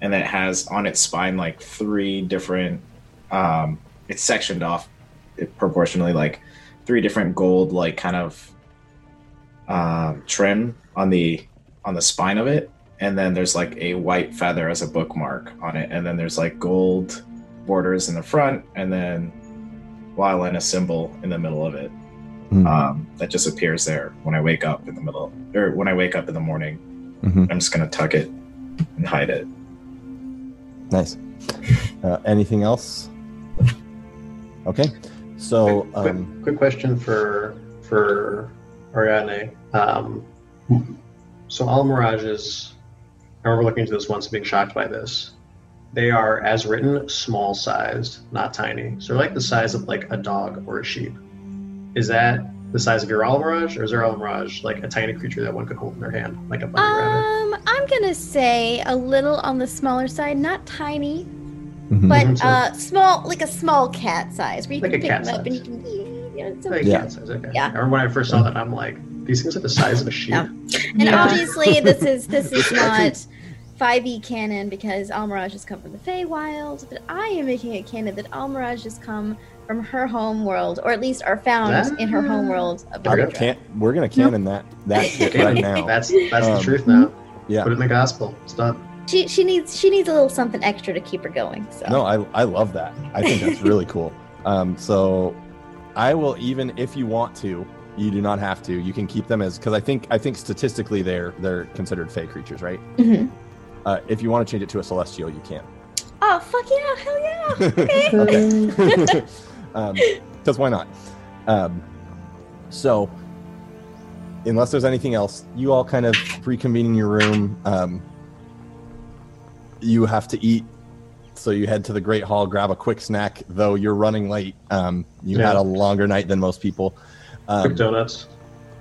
and it has on its spine like three different. Um, it's sectioned off proportionally, like three different gold, like kind of um, trim on the on the spine of it, and then there's like a white feather as a bookmark on it, and then there's like gold borders in the front, and then violin a symbol in the middle of it it. um, that just appears there when I wake up in the middle, or when I wake up in the morning. Mhm. I'm just gonna tuck it and hide it. Nice. Uh, anything else? Okay. So quick, um, quick question for for Ariadne. Um, so Almirajs, I remember looking into this once and being shocked by this. They are, as written, small sized, not tiny. So they're like the size of like a dog or a sheep. Is that the size of your Almiraj, or is your Almiraj like a tiny creature that one could hold in their hand, like a bunny rabbit? Um, I'm gonna say a little on the smaller side, not tiny, mhm. but Mhm. uh, small, like a small cat size, where you Like can a pick cat them up and you can. You know, it's Like okay. Yeah. cat size, okay. Yeah. I remember when I first saw that, I'm like, these things are the size of a sheep. Yeah. And Yeah. obviously, this is this is not 5e canon because Almiraj has come from the Feywild, but I am making it canon that Almiraj has come from her home world, or at least are found in her home world of I'm the gonna can- we're gonna canon that that shit right now. That's that's Um, the truth now. yeah. Put it in the gospel. It's done. She she needs she needs a little something extra to keep her going. So No, I I love that. I think that's really cool. Um, so I will even if you want to, you do not have to. You can keep them as because I think I think statistically they're they're considered fey creatures, right? Mhm. Uh, if you want to change it to a celestial, you can. Oh fuck yeah, hell yeah. okay. Because why not? Um, so, unless there's anything else, you all kind of reconvene in your room. Um, you have to eat, so you head to the Great Hall, grab a quick snack. Though you're running late, um, you Yeah. had a longer night than most people. Quick Um, donuts.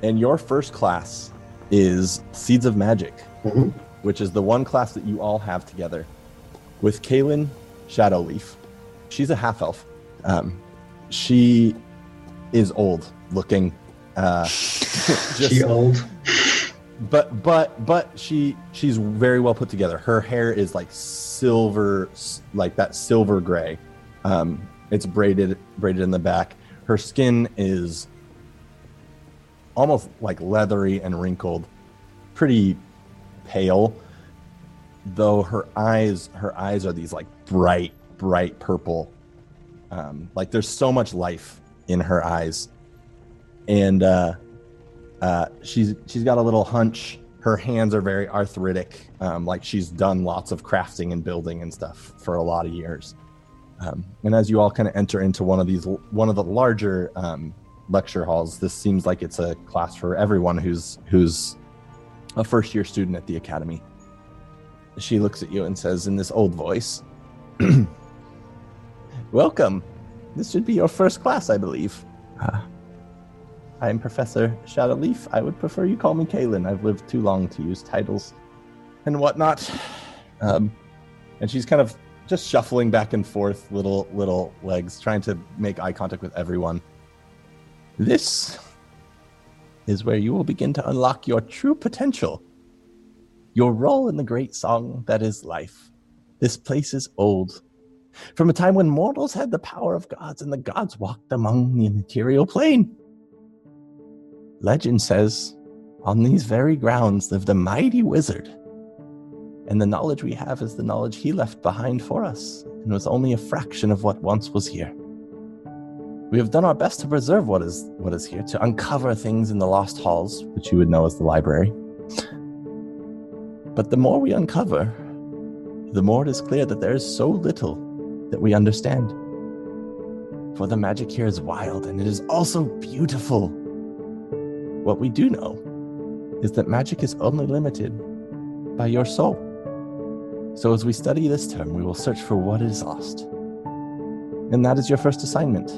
and your first class is Seeds of Magic, Mhm. which is the one class that you all have together with Kaylin Shadowleaf. She's a half elf. Um, she is old looking. Uh, just, She old. but but but she she's very well put together. Her hair is like silver, like that silver gray, Um, it's braided braided in the back. Her skin is almost like leathery and wrinkled, pretty pale. Though her eyes, her eyes are these like bright, bright purple. Um, like there's so much life in her eyes, and uh, uh, she's she's got a little hunch. Her hands are very arthritic, um, like she's done lots of crafting and building and stuff for a lot of years. Um, and as you all kind of enter into one of these, one of the larger um, lecture halls, this seems like it's a class for everyone who's who's a first year student at the academy. She looks at you and says in this old voice, "Welcome. This should be your first class, I believe." Uh, I am Professor Shadowleaf. I would prefer you call me Kaylin. I've lived too long to use titles and whatnot. Um, and she's kind of just shuffling back and forth, little little legs, trying to make eye contact with everyone. This is where you will begin to unlock your true potential. Your role in the great song that is life. This place is old. From a time when mortals had the power of gods and the gods walked among the material plane. Legend says, on these very grounds lived a mighty wizard. And the knowledge we have is the knowledge he left behind for us, and was only a fraction of what once was here. We have done our best to preserve what is what is here, to uncover things in the lost halls, which you would know as the library. But the more we uncover, the more it is clear that there is so little that we understand. For the magic here is wild, and it is also beautiful. What we do know is that magic is only limited by your soul. So, as we study this term, we will search for what is lost. And that is your first assignment.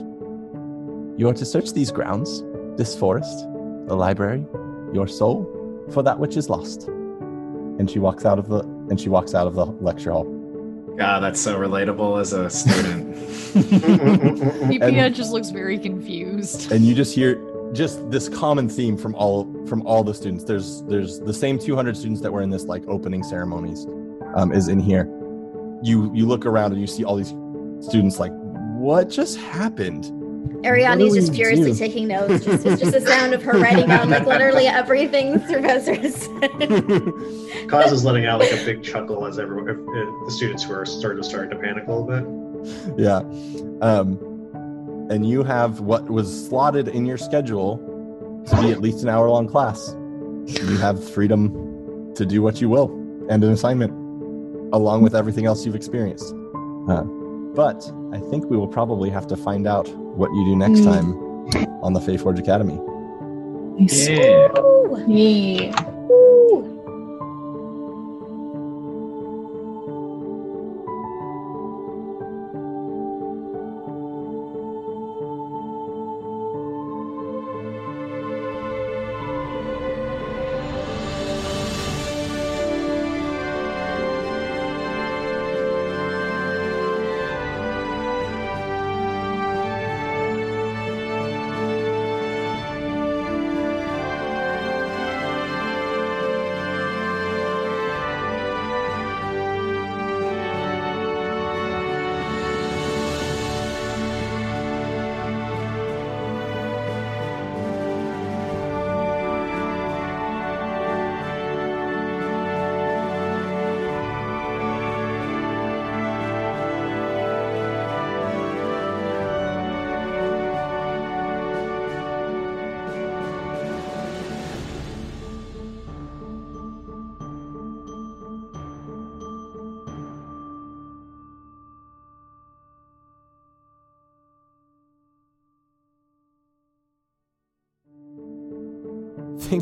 You are to search these grounds, this forest, the library, your soul, for that which is lost. And she walks out of the and she walks out of the lecture hall. God, that's so relatable as a student. Pipia just looks very confused. And you just hear just this common theme from all from all the students. There's there's the same 200 students that were in this like opening ceremonies um, is in here. You you look around and you see all these students like, what just happened? Ariadne's What just furiously do? taking notes. Just, it's just the sound of her writing down like literally everything the professor said. Kaz is letting out like a big chuckle as everyone, if, if the students who are starting to starting to panic a little bit. yeah. Um, and you have what was slotted in your schedule to be at least an hour long class. You have freedom to do what you will and an assignment along with everything else you've experienced. Uh, but I think we will probably have to find out what you do next Mm. time on the Fae Forge Academy. Yeah. Ooh, Yeah.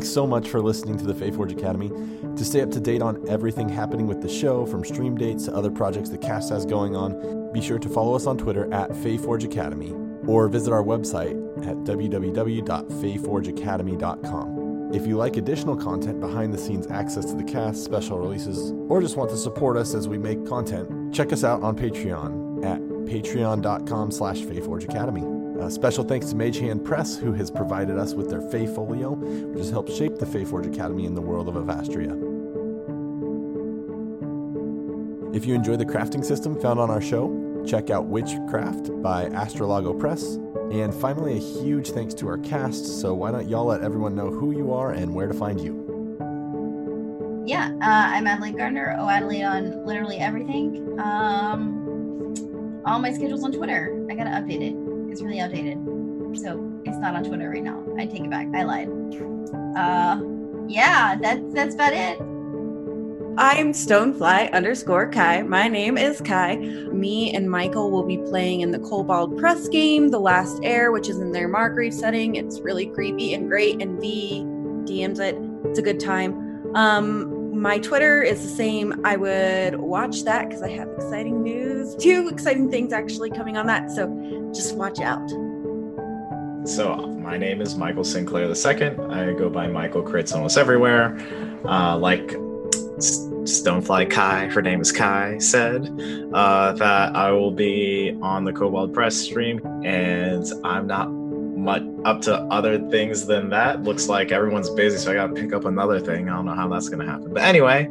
Thanks so much for listening to the Faeforge Academy. To stay up to date on everything happening with the show, from stream dates to other projects the cast has going on, be sure to follow us on Twitter at Faeforge Academy or visit our website at www.faeforgeacademy.com. If you like additional content, behind the scenes access to the cast, special releases, or just want to support us as we make content, check us out on Patreon at patreon.com slash Academy. Uh, special thanks to Mage Hand Press, who has provided us with their Fey Folio, which has helped shape the Faeforge Academy in the world of Avastria. If you enjoy the crafting system found on our show, Check out Witchcraft by Astrologo Press. And finally, a huge thanks to our cast. So, why don't y'all let everyone know who you are and where to find you? Yeah, uh, I'm Adelaide Gardner. Oh, Adelaide on literally everything. Um, all my schedules on Twitter. I gotta update it. It's really outdated, so it's not on Twitter right now. I take it back. I lied. Uh, yeah, that's that's about it. I'm Stonefly underscore Kai. My name is Kai. Me and Michael will be playing in the Cobalt Press game, The Last Air, which is in their Margrave setting. It's really creepy and great, and V DMs it. It's a good time. Um, my Twitter is the same. I would watch that because I have exciting news. Two exciting things actually coming on that. So just watch out. So my name is Michael Sinclair II. I go by Michael Crits almost everywhere. Uh, like Stonefly Kai, her name is Kai, said uh, that I will be on the Cobalt Press stream, and I'm not much up to other things than that. Looks like everyone's busy, so I gotta pick up another thing. I don't know how that's gonna happen, but anyway.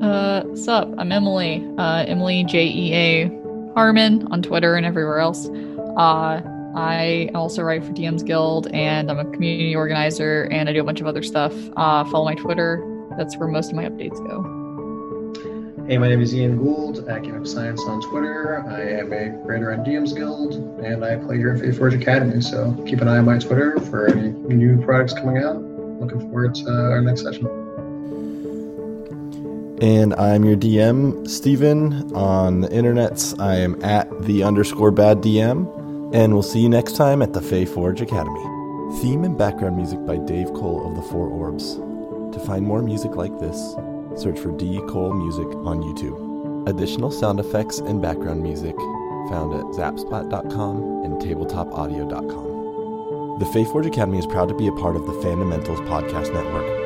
Uh, sup? I'm Emily. Uh, Emily J E A Harmon on Twitter and everywhere else. Uh, I also write for DM's Guild, and I'm a community organizer, and I do a bunch of other stuff. Uh, follow my Twitter that's where most of my updates go. Hey, my name is Ian Gould, Academic Science on Twitter. I am a writer on DM's Guild, and I play here at Faeforge Academy. So keep an eye on my Twitter for any new products coming out. Looking forward to our next session. And I'm your DM, Steven. On the internets, I am at the underscore bad DM. And we'll see you next time at the Fae Forge Academy. Theme and background music by Dave Cole of the Four Orbs. To find more music like this, search for D. Cole Music on YouTube. Additional sound effects and background music found at zapsplat.com and tabletopaudio.com. The Fae Forge Academy is proud to be a part of the Fundamentals Podcast Network